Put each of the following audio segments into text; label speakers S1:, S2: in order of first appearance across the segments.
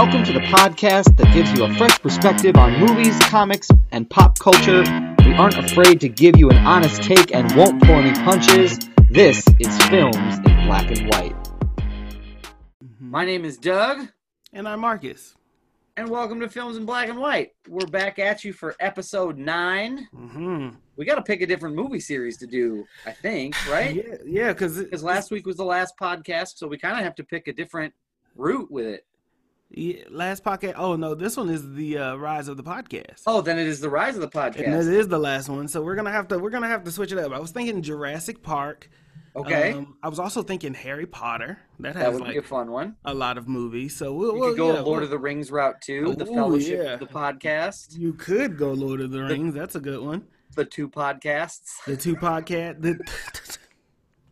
S1: Welcome to the podcast that gives you a fresh perspective on movies, comics, and pop culture. We aren't afraid to give you an honest take and won't pull any punches. This is Films in Black and White. My name is Doug,
S2: And I'm Marcus.
S1: and welcome to Films in Black and White. We're back at you for episode nine.
S2: hmm
S1: We got to pick a different movie series to do, I think, right?
S2: Yeah, yeah, because
S1: Because last week was the last podcast, so we kind of have to pick a different route with it.
S2: Yeah, last podcast. Oh no, this one is the uh, rise of the podcast.
S1: Oh, then it is the rise of the podcast.
S2: this is the last one, so we're gonna have to we're gonna have to switch it up. I was thinking Jurassic Park.
S1: Okay,
S2: Um, I was also thinking Harry Potter. That has
S1: that would
S2: like
S1: be a fun one.
S2: a lot of movies. So we'll, we'll
S1: could go
S2: yeah,
S1: Lord
S2: we'll-
S1: of the Rings route too, the Fellowship
S2: yeah.
S1: the podcast,
S2: You could go Lord of the Rings. That's a good one.
S1: the two podcasts.
S2: The two podcast the,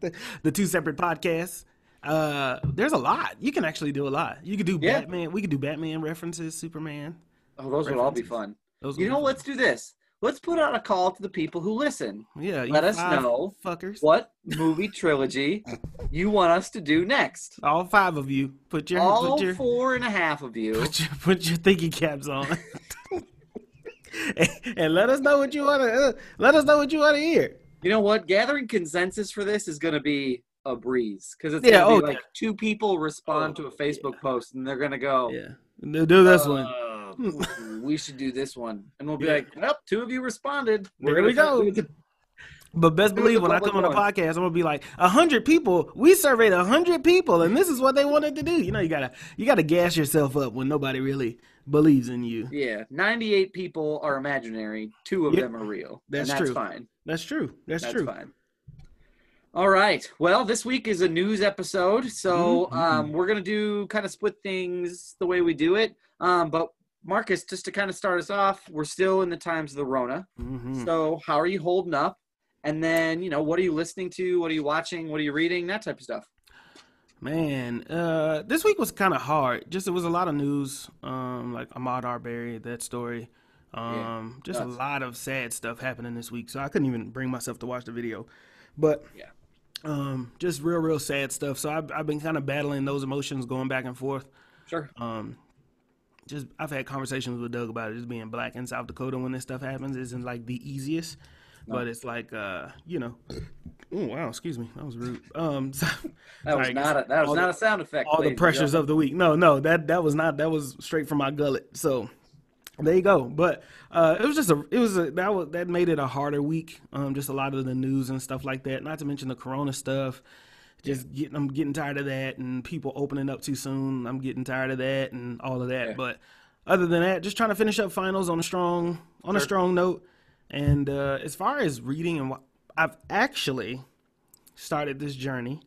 S2: the the two separate podcasts. Uh, there's a lot. You can actually do a lot. You could do
S1: Yeah.
S2: Batman. We could do Batman references, Superman.
S1: Oh, those would all be fun.
S2: Those
S1: You know,
S2: be
S1: let's do this. Let's put out a call to the people who listen.
S2: fun. Yeah,
S1: let us know
S2: fuckers.
S1: What movie trilogy you want us to do next?
S2: All five of you, put your
S1: All
S2: put your,
S1: four and a half of you.
S2: put your put your thinking caps on, and, and let us know what you want to. Uh, let us know what you want to hear.
S1: You know what? Gathering consensus for this is going to be a breeze because it's
S2: Yeah, oh,
S1: be like two people respond
S2: Oh,
S1: to a Facebook post and they're going to go,
S2: Yeah, do do this one.
S1: "Uh, we should do this one. And we'll be
S2: Yeah.
S1: like, well, two of you responded.
S2: There
S1: gonna
S2: we go. But best believe when I come on the podcast, I'm gonna be like, a hundred people. We surveyed a hundred people, and this is what they wanted to do. You know, you gotta you gotta gas yourself up when nobody really believes in you.
S1: Yeah, 98 people are imaginary. Two of
S2: Yep.
S1: them are real.
S2: That's
S1: that's
S2: true.
S1: fine.
S2: That's true. That's,
S1: That's
S2: true.
S1: fine. All right. Well, this week is a news episode, so
S2: Mhm,
S1: um, we're gonna do kind of split things the way we do it. Um, but Marcus, just to kind of start us off, we're still in the times of the Rona.
S2: Mhm.
S1: So, how are you holding up? And then, you know, what are you listening to? What are you watching? What are you reading? That type of stuff.
S2: Man, uh, this week was kind of hard. Just it was a lot of news, um, like Ahmaud Arbery, that story. Um, just a lot of sad stuff happening this week, so I couldn't even bring myself to watch the video. But
S1: Yeah.
S2: Um, just real, real sad stuff. So I've, I've been kind of battling those emotions, going back and forth.
S1: Sure.
S2: Um, just I've had conversations with Doug about it. Just being black in South Dakota when this stuff happens isn't like the easiest, but it's like uh, you know. Oh wow, excuse me, that was rude. Um, so,
S1: That was
S2: sorry,
S1: not a that was not
S2: the-
S1: a sound effect.
S2: all the pressures of the week. No, no, that that was not that was straight from my gullet. So there you go. But uh, it was just a it was a that was that made it a harder week. Um, just a lot of the news and stuff like that. Not to mention the Corona stuff. Just getting I'm getting tired of that and people opening up too soon. I'm getting tired of that and all of that.
S1: Yeah.
S2: But other than that, just trying to finish up finals on a strong on a strong note. And uh, as far as reading and what I've actually started this journey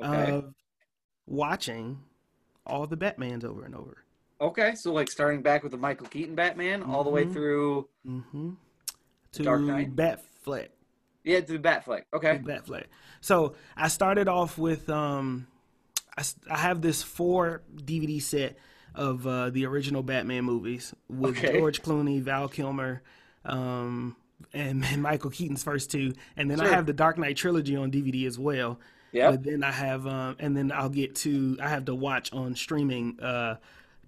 S1: Okay.
S2: of watching all the Batmans over and over.
S1: Okay. So like starting back with the Michael Keaton Batman all the way
S2: Mhm.
S1: through
S2: Mm-hmm. To
S1: Dark Knight?
S2: Batfleck.
S1: yeah to the Batfleck. Okay.
S2: Batfleck. So I started off with um, I, I have this four DVD set of uh, the original Batman movies with
S1: Okay.
S2: George Clooney, Val Kilmer, um, and, and Michael Keaton's first two, and then I have the Dark Knight trilogy on DVD as well.
S1: Yeah.
S2: But then I have, um, and then I'll get to, I have to watch on streaming uh,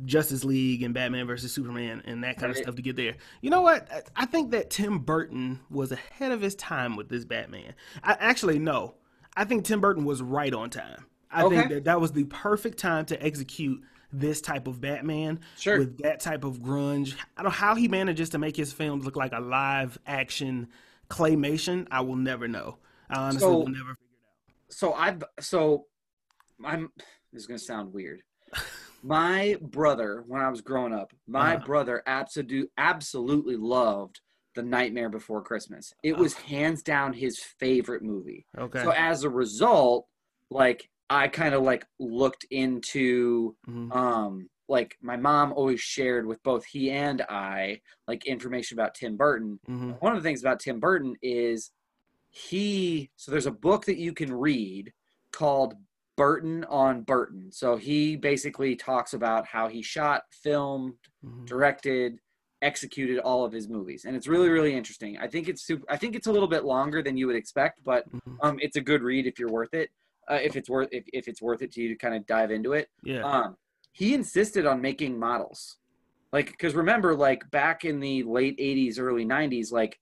S2: Justice League and Batman versus Superman and that kind of stuff to get there. You know what? I- think that Tim Burton was ahead of his time with this Batman. I actually no, I think Tim Burton was right on time. I think that that was the perfect time to execute this type of Batman
S1: Sure.
S2: with that type of grunge. I don't know how he manages to make his films look like a live action claymation. I will never know. I honestly
S1: So-
S2: will never figure it out.
S1: so I've so I'm this is gonna sound weird. My brother, when I was growing up, my
S2: Uh-huh.
S1: brother absolutely absolutely loved The Nightmare Before Christmas. It was hands down his favorite movie.
S2: Okay.
S1: So as a result, like I kind of like looked into
S2: Mhm.
S1: um like my mom always shared with both he and I like information about Tim Burton
S2: Mhm.
S1: one of the things about Tim Burton is he so there's a book that you can read called Burton on Burton. So he basically talks about how he shot, filmed,
S2: Mhm.
S1: directed, executed all of his movies. And it's really really interesting. I think it's super I think it's a little bit longer than you would expect, but
S2: Mhm.
S1: um it's a good read if you're worth it. Uh, if it's worth if, if it's worth it to you to kind of dive into it.
S2: Yeah.
S1: Um he insisted on making models. Like, because remember, like back in the late 80s, early 90s, like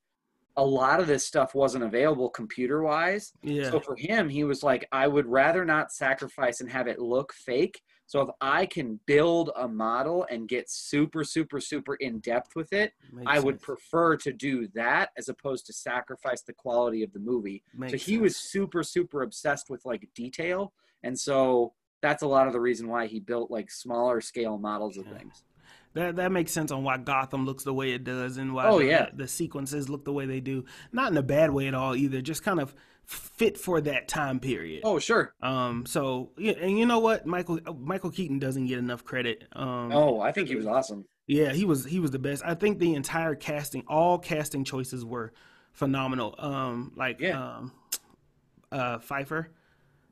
S1: a lot of this stuff wasn't available computer wise.
S2: Yeah.
S1: So for him, he was like, I would rather not sacrifice and have it look fake. So if I can build a model and get super, super, super in depth with it,
S2: Makes
S1: I would
S2: sense.
S1: prefer to do that as opposed to sacrifice the quality of the movie. so
S2: Makes
S1: he was super, super obsessed with like detail. And so that's a lot of the reason why he built like smaller scale models of things.
S2: That that makes sense on why Gotham looks the way it does and why
S1: Oh,
S2: the,
S1: yeah.
S2: the sequences look the way they do. Not in a bad way at all either. Just kind of fit for that time period.
S1: Oh, sure.
S2: Um. So yeah, and you know what, Michael Michael Keaton doesn't get enough credit. Um.
S1: Oh, I think he was awesome.
S2: Yeah, he was he was the best. I think the entire casting, all casting choices were phenomenal. Um, like
S1: Yeah.
S2: um, uh, Pfeiffer.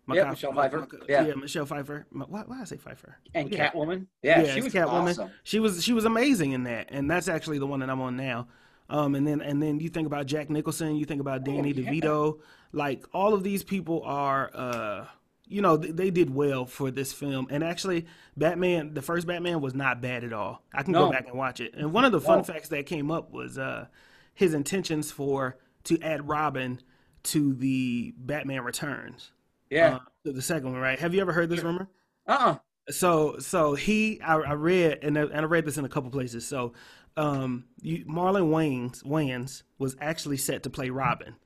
S1: Yeah, Michelle Pfeiffer.
S2: Maca-
S1: Yeah.
S2: Michelle Pfeiffer. Why, why I say Pfeiffer?
S1: And
S2: Yeah.
S1: Catwoman. Yeah,
S2: Yeah,
S1: she was
S2: Catwoman.
S1: awesome.
S2: She was she was amazing in that, and that's actually the one that I'm on now. Um, and then and then you think about Jack Nicholson, you think about Danny
S1: Oh, yeah.
S2: DeVito, like all of these people are, uh, you know, they, they did well for this film. And actually, Batman, the first Batman was not bad at all. I can
S1: No.
S2: go back and watch it. And one of the fun
S1: No.
S2: facts that came up was uh, his intentions for to add Robin to the Batman Returns.
S1: Yeah.
S2: uh, the second one, right? Have you ever heard this rumor?
S1: Uh-uh.
S2: So so he I, I read and I, and I read this in a couple places. So um you, Marlon Wayans Wayans was actually set to play Robin.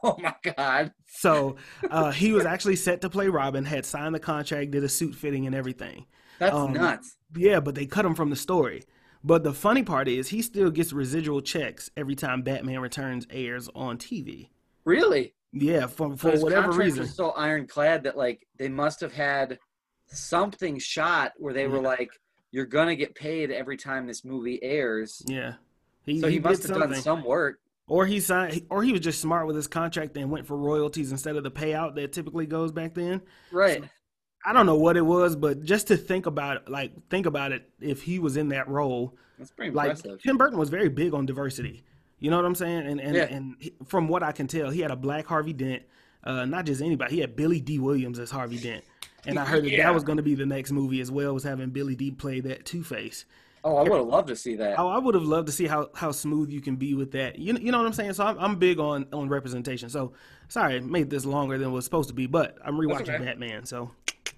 S1: Oh my God.
S2: So uh, he was actually set to play Robin, had signed the contract, did a suit fitting and everything.
S1: That's
S2: Um,
S1: nuts.
S2: Yeah, but they cut him from the story. But the funny part is he still gets residual checks every time Batman Returns airs on TV.
S1: Really?
S2: Yeah, for
S1: So
S2: for whatever reason.
S1: was so ironclad that like they must have had something shot where they were like, "You're gonna get paid every time this movie airs."
S2: Yeah. He,
S1: so he,
S2: did
S1: must have done some work.
S2: Or he signed, or he was just smart with his contract and went for royalties instead of the payout that typically goes back then.
S1: Right.
S2: I don't know what it was, but just to think about it, like think about it, if he was in that role,
S1: That's pretty
S2: like
S1: impressive.
S2: Tim Burton was very big on diversity. You know what I'm saying? And and,
S1: Yeah.
S2: and he- from what I can tell, he had a black Harvey Dent, uh, not just anybody. He had Billy Dee Williams as Harvey Dent, and I heard that
S1: Yeah.
S2: that was going to be the next movie as well, was having Billy Dee play that Two Face.
S1: oh, I would have loved to see that.
S2: Oh, I would have loved to see how, how smooth you can be with that. You know, you know what I'm saying? So I'm, I'm big on, on representation. So sorry, I made this longer than it was supposed to be, but I'm rewatching
S1: okay.
S2: Batman. So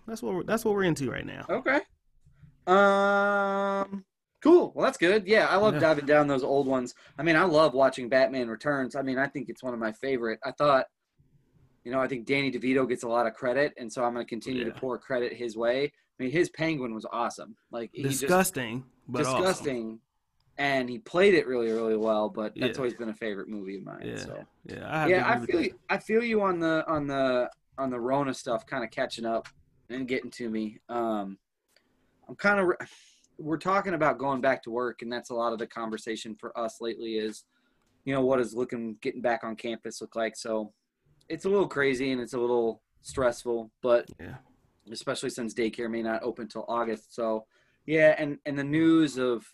S2: that's what we're, that's what we're into right now.
S1: Okay. Um. Cool. Well, that's good. Yeah, I love
S2: Yeah.
S1: diving down those old ones. I mean, I love watching Batman Returns. I mean, I think it's one of my favorite. I thought, you know, I think Danny DeVito gets a lot of credit, and so I'm going to continue to pour credit his way. I mean, his Penguin was awesome. Like he just
S2: Disgusting, awesome.
S1: disgusting, and he played it really, really well. But that's
S2: Yeah.
S1: always been a favorite movie of mine.
S2: Yeah,
S1: So
S2: yeah, I
S1: yeah, I feel you, I feel you on the on the on the Rona stuff, kind of catching up and getting to me. Um, I'm kind of we're talking about going back to work, and that's a lot of the conversation for us lately. Is you know what is looking getting back on campus look like? So it's a little crazy and it's a little stressful, but
S2: Yeah.
S1: especially since daycare may not open till August. So yeah, and and the news of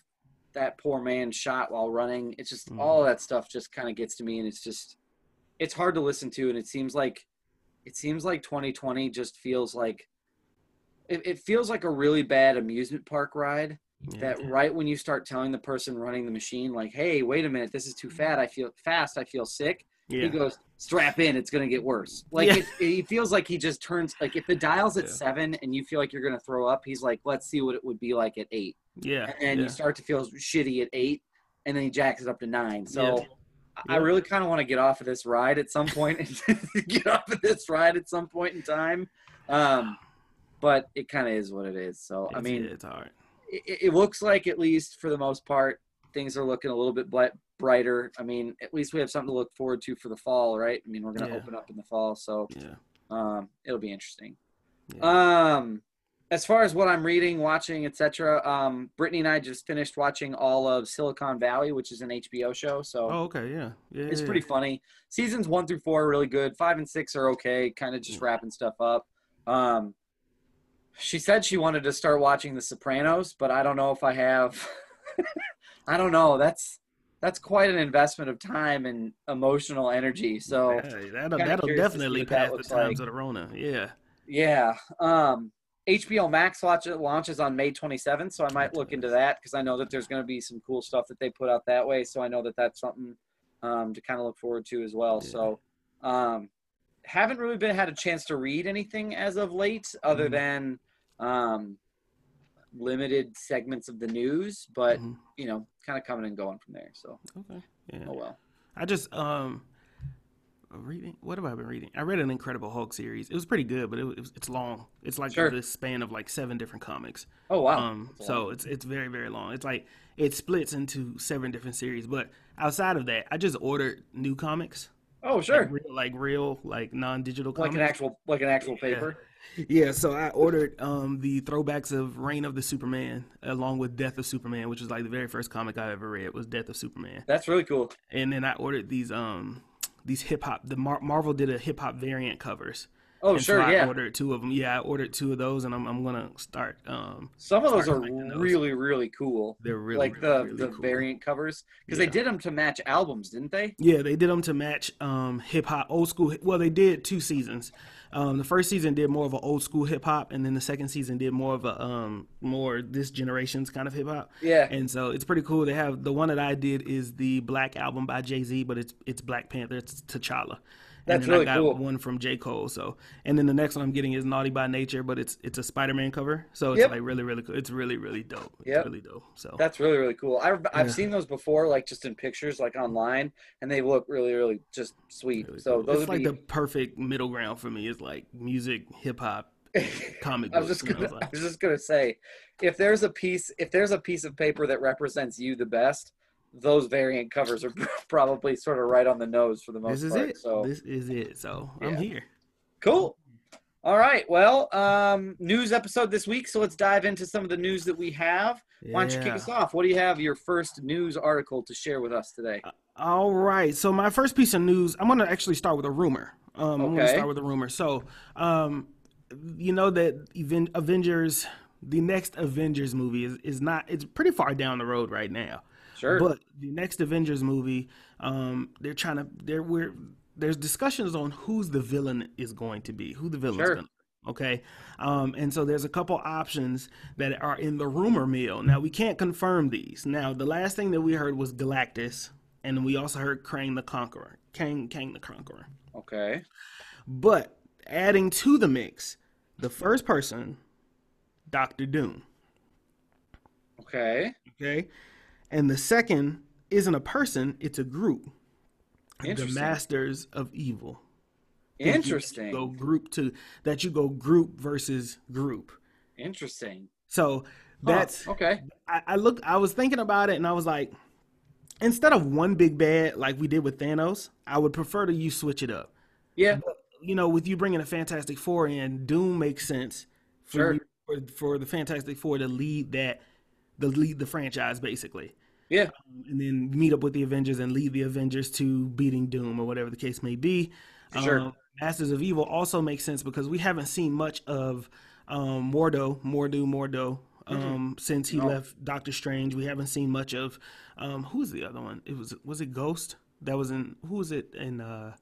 S1: that poor man shot while running, it's just
S2: Mhm.
S1: all that stuff just kind of gets to me, and it's just it's hard to listen to, and it seems like it seems like 2020 just feels like it, it feels like a really bad amusement park ride
S2: Yeah.
S1: that right when you start telling the person running the machine like hey wait a minute this is too fat i feel fast i feel sick he goes strap in it's going to get worse like
S2: Yeah.
S1: it, he feels like he just turns like if the dial's at
S2: Yeah.
S1: seven and you feel like you're going to throw up he's like let's see what it would be like at eight
S2: yeah.
S1: and
S2: yeah.
S1: you start to feel shitty at eight and then he jacks it up to nine so
S2: Yeah.
S1: I- really kind of want to get off of this ride at some point. get off of this ride at some point in time, um, but it kind of is what it is. So I mean,
S2: it's hard.
S1: it, it looks like at least for the most part things are looking a little bit brighter i mean at least we have something to look forward to for the fall right i mean we're going to
S2: Yeah.
S1: open up in the fall so
S2: Yeah.
S1: um, it'll be interesting
S2: Yeah.
S1: um, as far as what i'm reading watching etc um, brittany and i just finished watching all of silicon valley which is an hbo show so
S2: Oh, okay. Yeah. Yeah.
S1: it's pretty funny. Seasons one through four are really good. Five and six are okay, kind of just wrapping stuff up. Um, she said she wanted to start watching The Sopranos, but I don't know if I have. I don't know. That's that's quite an investment of time and emotional energy. So
S2: Yeah, that'll, that'll
S1: curious to see
S2: definitely
S1: what that
S2: pass the times
S1: like.
S2: of the Rona. Yeah.
S1: yeah. Um, HBO Max launch, launches on May 27th, so I might look into that because I know that there's going to be some cool stuff that they put out that way. So I know that that's something um, to kind of look forward to as well.
S2: Yeah.
S1: So um, haven't really been had a chance to read anything as of late, other
S2: Mhm.
S1: than um, limited segments of the news, but
S2: Mhm.
S1: you know, kind of coming and going from there. So
S2: Okay. Yeah.
S1: oh well.
S2: I just um reading. What have I been reading? I read an Incredible Hulk series. It was pretty good, but it was it's long. It's like
S1: Sure.
S2: the span of like seven different comics.
S1: Oh wow.
S2: Um, so
S1: lot.
S2: it's it's very very long. It's like it splits into seven different series. But outside of that, I just ordered new comics.
S1: oh sure,
S2: Like real, like real, like non-digital
S1: like
S2: comics.
S1: an actual like an actual paper.
S2: Yeah, so I ordered um, the throwbacks of Reign of the Superman along with Death of Superman, which was like the very first comic I ever read was Death of Superman.
S1: That's really cool.
S2: And then I ordered these um these hip hop. The Mar- Marvel did a hip hop variant covers.
S1: Oh
S2: and
S1: sure,
S2: so I
S1: yeah.
S2: ordered two of them. Yeah, I ordered two of those, and I'm I'm gonna start. Um,
S1: Some of those are
S2: collecting those.
S1: really really cool.
S2: they're really
S1: like
S2: really,
S1: the
S2: really
S1: the
S2: cool.
S1: variant covers because
S2: Yeah.
S1: they did them to match albums, didn't they?
S2: Yeah, they did them to match um, hip hop, old school. Well, they did two seasons. Um, the first season did more of an old school hip hop, and then the second season did more of a um, more this generation's kind of hip hop.
S1: Yeah.
S2: And so it's pretty cool. They have the one that I did is the Black album by Jay Z, but it's it's Black Panther. It's T'Challa. And
S1: That's
S2: then
S1: really
S2: I got
S1: cool.
S2: one from J Cole. So, and then the next one I'm getting is Naughty by Nature, but it's it's a Spider Man cover. So it's
S1: Yep.
S2: like really really cool. It's really really dope. It's
S1: Yep.
S2: really dope. So
S1: That's really really cool. I've I've
S2: Yeah.
S1: seen those before, like just in pictures, like online, and they look really really just sweet.
S2: really
S1: so
S2: cool.
S1: those
S2: it's like
S1: be.
S2: the perfect middle ground for me. It's like music, hip hop, comic
S1: I was
S2: books.
S1: just gonna I
S2: like-
S1: was just gonna say, if there's a piece if there's a piece of paper that represents you the best, those variant covers are probably sort of right on the nose for the most
S2: this is
S1: part.
S2: it.
S1: So
S2: This is it. So I'm here.
S1: Cool. All right. Well, um, news episode this week. So let's dive into some of the news that we have. Why don't you kick us off? What do you have your first news article to share with us today?
S2: All right. So my first piece of news, I'm going to actually start with a rumor. Um, I'm going to
S1: Okay.
S2: start with a rumor. So, um, you know that Aven- Avengers, the next Avengers movie is, is not. It's pretty far down the road right now.
S1: Sure.
S2: But the next Avengers movie, um, they're trying to. There we're there's discussions on who's the villain is going to be, who the villain's
S1: Sure.
S2: going to. be. Okay, um, and so there's a couple options that are in the rumor mill. Now we can't confirm these. Now the last thing that we heard was Galactus, and we also heard Krang the Conqueror, Kang Kang the Conqueror.
S1: okay.
S2: But adding to the mix, the first person, Doctor Doom.
S1: Okay.
S2: Okay, and the second isn't a person; it's a group. The Masters of Evil.
S1: Interesting.
S2: Go group to that you go group versus group.
S1: Interesting.
S2: So
S1: Huh,
S2: that's
S1: okay.
S2: I, I looked I was thinking about it and I was like, instead of one big bad like we did with Thanos, I would prefer to you switch it up.
S1: Yeah.
S2: You know, with you bringing a Fantastic Four in, Doom makes sense for
S1: Sure.
S2: you, for, for the Fantastic Four to lead that the lead the franchise basically.
S1: Yeah.
S2: And then meet up with the Avengers and lead the Avengers to beating Doom or whatever the case may be.
S1: Sure.
S2: Um, Masters of Evil also makes sense because we haven't seen much of um, Mordo, Mordo, Mordo um, since he
S1: No.
S2: left Doctor Strange. We haven't seen much of um, who's the other one? It was was it Ghost that was in who was it in uh,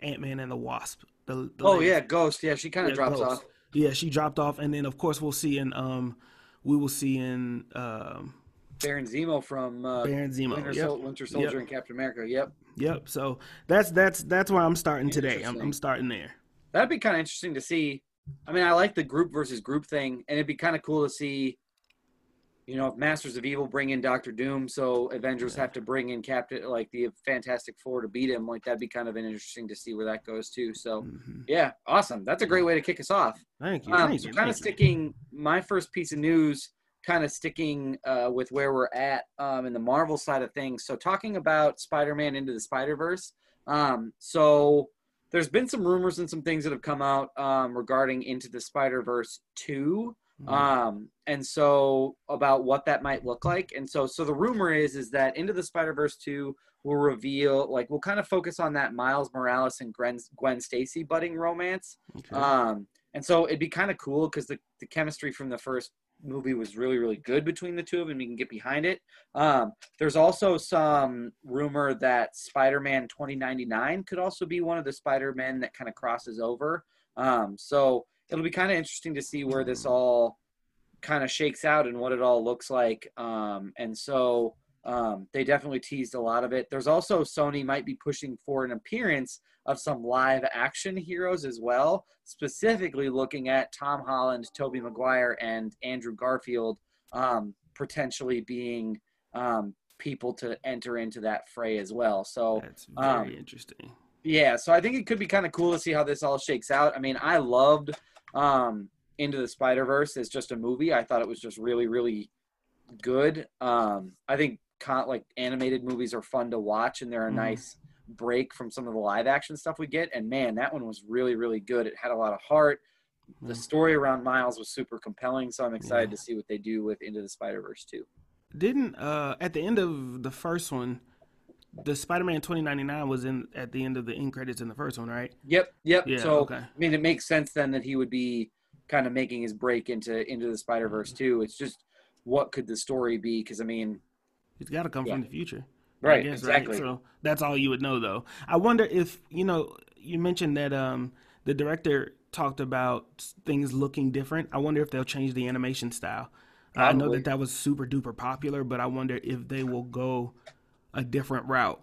S2: Ant Man and the Wasp? The, the
S1: Oh
S2: lady-
S1: yeah, Ghost. Yeah, she kind of
S2: yeah,
S1: drops
S2: Ghost.
S1: off.
S2: Yeah, she dropped off, and then of course we'll see in um, we will see in um,
S1: Baron Zemo from uh,
S2: Baron Zemo.
S1: Winter,
S2: Yep.
S1: Sol- Winter Soldier
S2: Yep.
S1: and Captain America. Yep.
S2: Yep. So that's that's that's why I'm starting today. I'm, I'm starting there.
S1: That'd be kind of interesting to see. I mean, I like the group versus group thing, and it'd be kind of cool to see. You know, if Masters of Evil bring in Doctor Doom, so Avengers have to bring in Captain, like the Fantastic Four to beat him. Like that'd be kind of interesting to see where that goes too. So,
S2: Mhm.
S1: yeah, awesome. That's a great way to kick us off.
S2: Thank you.
S1: Um,
S2: thank
S1: so
S2: you,
S1: kind of
S2: you.
S1: sticking my first piece of news, kind of sticking uh, with where we're at um, in the Marvel side of things. So talking about Spider-Man into the Spider-Verse. Um, so there's been some rumors and some things that have come out um, regarding Into the Spider-Verse two,
S2: Mhm.
S1: um, and so about what that might look like. And so so the rumor is is that Into the Spider-Verse two will reveal like we'll kind of focus on that Miles Morales and Gwen, Gwen Stacy budding romance.
S2: Okay.
S1: Um, and so it'd be kind of cool because the, the chemistry from the first movie was really, really good between the two of them. You can get behind it. Um, there's also some rumor that Spider Man 2099 could also be one of the Spider Men that kind of crosses over. Um, so it'll be kind of interesting to see where this all kind of shakes out and what it all looks like. Um, and so um, they definitely teased a lot of it. There's also Sony might be pushing for an appearance of some live action heroes as well, specifically looking at Tom Holland, Tobey Maguire, and Andrew Garfield um, potentially being um, people to enter into that fray as well. So
S2: That's very
S1: um,
S2: interesting.
S1: yeah, so I think it could be kind of cool to see how this all shakes out. I mean, I loved um, Into the Spider Verse as just a movie. I thought it was just really, really good. Um, I think con- like animated movies are fun to watch, and they're a
S2: Mhm.
S1: nice break from some of the live action stuff we get. And man, that one was really, really good. It had a lot of heart. The
S2: Mhm.
S1: story around Miles was super compelling, so I'm excited
S2: Yeah.
S1: to see what they do with Into the Spider Verse too.
S2: Didn't uh at the end of the first one, the Spider-Man 2099 was in at the end of the end credits in the first one, right?
S1: Yep, yep.
S2: Yeah,
S1: so
S2: okay.
S1: I mean, it makes sense then that he would be kind of making his break into into the Spider Verse
S2: Mm-hmm.
S1: too. It's just what could the story be? Because I mean,
S2: It's got to come
S1: Yeah.
S2: from the future.
S1: Right,
S2: guess,
S1: exactly.
S2: So that's all you would know, though. I wonder if you know. You mentioned that um, the director talked about things looking different. I wonder if they'll change the animation style. I know that that was super duper popular, but I wonder if they will go a different route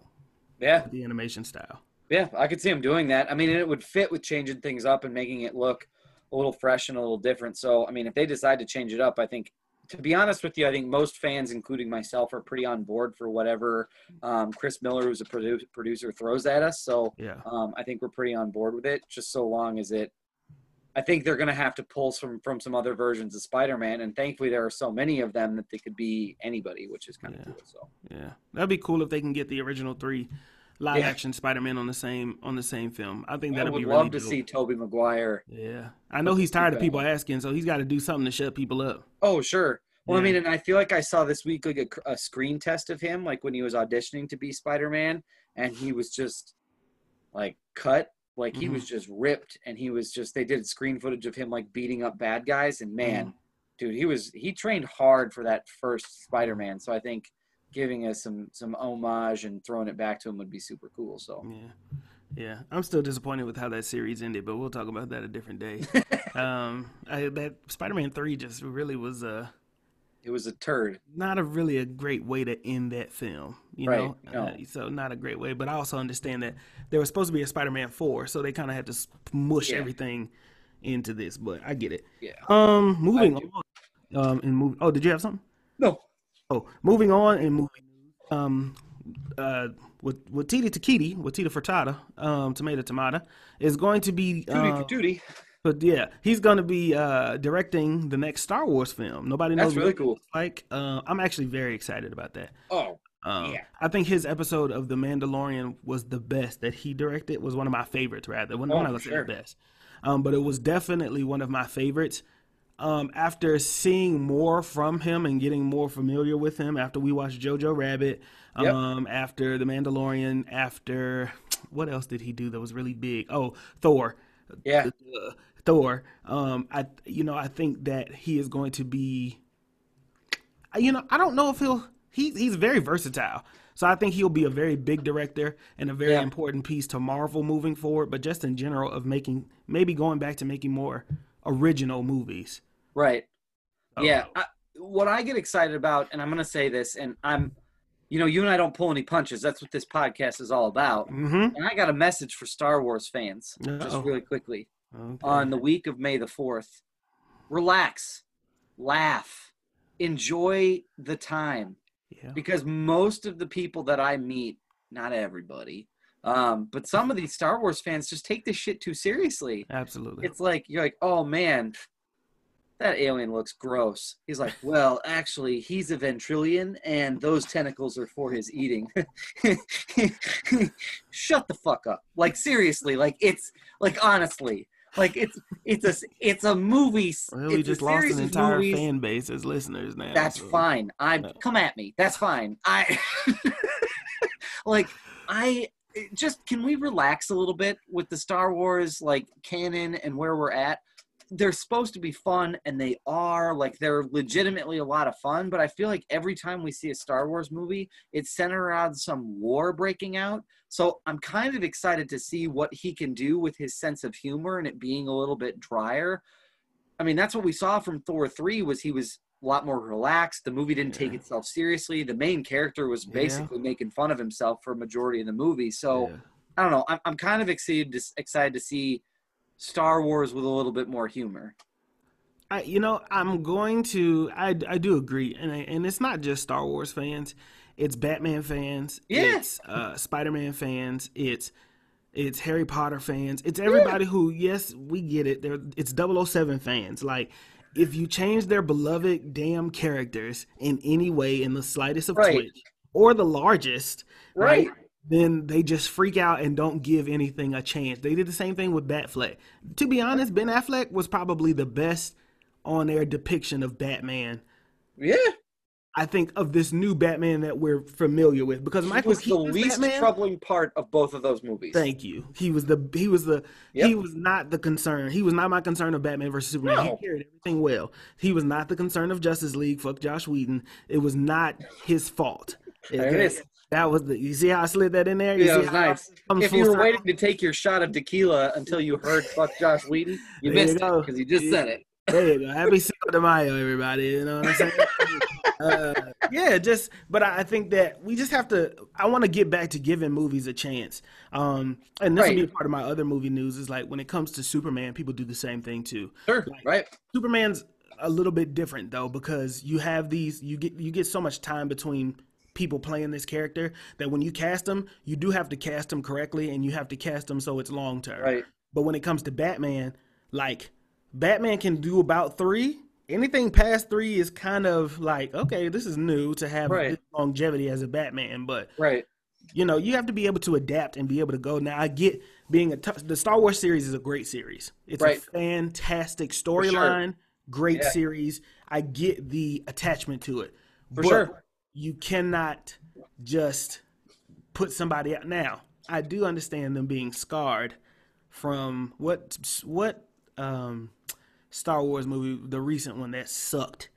S1: Yeah,
S2: the animation style.
S1: yeah, I could see him doing that. I mean, it would fit with changing things up and making it look a little fresh and a little different. So, I mean, if they decide to change it up, I think. To be honest with you, I think most fans, including myself, are pretty on board for whatever um, Chris Miller, who's a produ- producer, throws at us. So
S2: Yeah.
S1: um, I think we're pretty on board with it, just so long as it. I think they're going to have to pull some from some other versions of Spider-Man, and thankfully there are so many of them that they could be anybody, which is kind of
S2: Yeah.
S1: cool. So
S2: Yeah, that'd be cool if they can get the original three live
S1: Yeah.
S2: action Spider-Man on the same on the same film. I think
S1: be.
S2: I
S1: would love
S2: really
S1: to
S2: dope.
S1: see Tobey Maguire.
S2: Yeah, I know he's tired of people asking, so he's got to do something to shut people up.
S1: Oh sure. Well, I mean, and I feel like I saw this week like a, a screen test of him, like when he was auditioning to be Spider-Man, and he was just like cut, like he
S2: Mhm.
S1: was just ripped, and he was just. They did screen footage of him like beating up bad guys, and man,
S2: Mm-hmm.
S1: dude, he was he trained hard for that first Spider-Man. So I think giving us some some homage and throwing it back to him would be super cool. So
S2: Yeah, yeah. I'm still disappointed with how that series ended, but we'll talk about that a different day. um, I, that Spider-Man three just really was a
S1: it was a turd.
S2: not a really a great way to end that film. You
S1: Right,
S2: know,
S1: no.
S2: Uh, so not a great way. But I also understand that there was supposed to be a Spider-Man four, so they kind of had to s- mush
S1: Yeah.
S2: everything into this. But I get it.
S1: Yeah.
S2: Um, moving on. Um, and move. Oh, did you have something?
S1: No.
S2: Oh, moving on and moving. Um, uh, with with Tita Takiti, with Tita Furtada, um, Tomato Tomato, is going to be. Uh,
S1: duty.
S2: but yeah, he's going to be uh directing the next Star Wars film. Nobody knows
S1: That's really
S2: it
S1: cool.
S2: like. Uh, I'm actually very excited about that.
S1: Oh,
S2: Um,
S1: Yeah.
S2: I think his episode of The Mandalorian was the best that he directed. Was one of my favorites, rather. One,
S1: Oh,
S2: one I
S1: for
S2: would say
S1: sure.
S2: the best. Um, but it was definitely one of my favorites. Um, after seeing more from him and getting more familiar with him, after we watched Jojo Rabbit,
S1: Yep.
S2: um, after The Mandalorian, after what else did he do that was really big? Oh, Thor
S1: yeah.
S2: uh, Thor. Um, I you know I think that he is going to be. You know I don't know if he'll he he's very versatile. So I think he'll be a very big director and a very
S1: Yeah.
S2: important piece to Marvel moving forward. But just in general of making maybe going back to making more original movies.
S1: Right.
S2: Oh.
S1: Yeah. I, what I get excited about, and I'm going to say this, and I'm, you know, you and I don't pull any punches. That's what this podcast is all about.
S2: Mm-hmm.
S1: And I got a message for Star Wars fans, just
S2: Uh-oh.
S1: really quickly.
S2: Okay.
S1: On the week of May the 4th, relax, laugh, enjoy the time.
S2: yeah.
S1: Because most of the people that I meet, not everybody, um, but some of these Star Wars fans just take this shit too seriously.
S2: Absolutely.
S1: it's like you're like, oh man, that alien looks gross. He's like, well, actually, he's a ventrilian, and those tentacles are for his eating. Shut the fuck up. Like seriously, like it's like honestly, like it's it's a it's a movie. s-
S2: well, we
S1: a
S2: just lost an entire
S1: movies.
S2: fan base as listeners now.
S1: That's
S2: so-
S1: fine. I come at me. That's fine. I like I just can we relax a little bit with the Star Wars like canon and where we're at? they're supposed to be fun and they are like they're legitimately a lot of fun but i feel like every time we see a star wars movie it's centered around some war breaking out so i'm kind of excited to see what he can do with his sense of humor and it being a little bit drier i mean that's what we saw from thor 3 was he was a lot more relaxed the movie didn't take itself seriously the main character was
S2: Yeah.
S1: basically making fun of himself for a majority of the movie so
S2: Yeah.
S1: i don't know i'm, I'm kind of excited to, excited to see star wars with a little bit more humor
S2: I, you know, I'm going to. I, I do agree, and I, and it's not just Star Wars fans. It's Batman fans.
S1: Yeah.
S2: It's uh, Spider-Man fans. It's it's Harry Potter fans. It's everybody who. Yes, we get it. They're, it's 007 fans. Like, if you change their beloved damn characters in any way, in the slightest of
S1: Right.
S2: twitch or the largest,
S1: Right.
S2: then they just freak out and don't give anything a chance. They did the same thing with Batfleck. To be honest, Ben Affleck was probably the best on air depiction of Batman.
S1: yeah
S2: I think of this new Batman that we're familiar with because Michael he
S1: was the
S2: Keaton's
S1: least
S2: Batman.
S1: troubling part of both of those movies.
S2: Thank you. He was the he was the he was not the concern. He was not my concern of Batman versus Superman.
S1: No.
S2: He carried everything well. He was not the concern of Justice League. Fuck Josh Whedon. It was not his fault.
S1: There it is.
S2: That was the. You see how I slid that in there? You
S1: Yeah, it was nice. If you were
S2: circle?
S1: waiting to take your shot of tequila until you heard "fuck Josh Whedon," you
S2: There
S1: missed
S2: go.
S1: it because he just
S2: Yeah.
S1: said it.
S2: There you go. Happy Cinco de Mayo, everybody. You know what I'm saying? uh, yeah, just but I think that we just have to. I want to get back to giving movies a chance. Um, and this will be a part of my other movie news. Is like when it comes to Superman, people do the same thing too.
S1: Sure, right?
S2: Superman's a little bit different though because you have these. You get you get so much time between people playing this character that when you cast them, you do have to cast them correctly, and you have to cast them so it's long term.
S1: Right.
S2: But when it comes to Batman, like Batman can do about three. Anything past three is kind of like okay, this is new to have
S1: Right.
S2: this longevity as a Batman. But
S1: Right.
S2: you know, you have to be able to adapt and be able to go. Now, I get being a tough. The Star Wars series is a great series. It's
S1: Right.
S2: a fantastic storyline, great
S1: Yeah.
S2: series. I get the attachment to it.
S1: For
S2: but
S1: sure.
S2: You cannot just put somebody out. Now, I do understand them being scarred from what what um Star Wars movie, the recent one that sucked.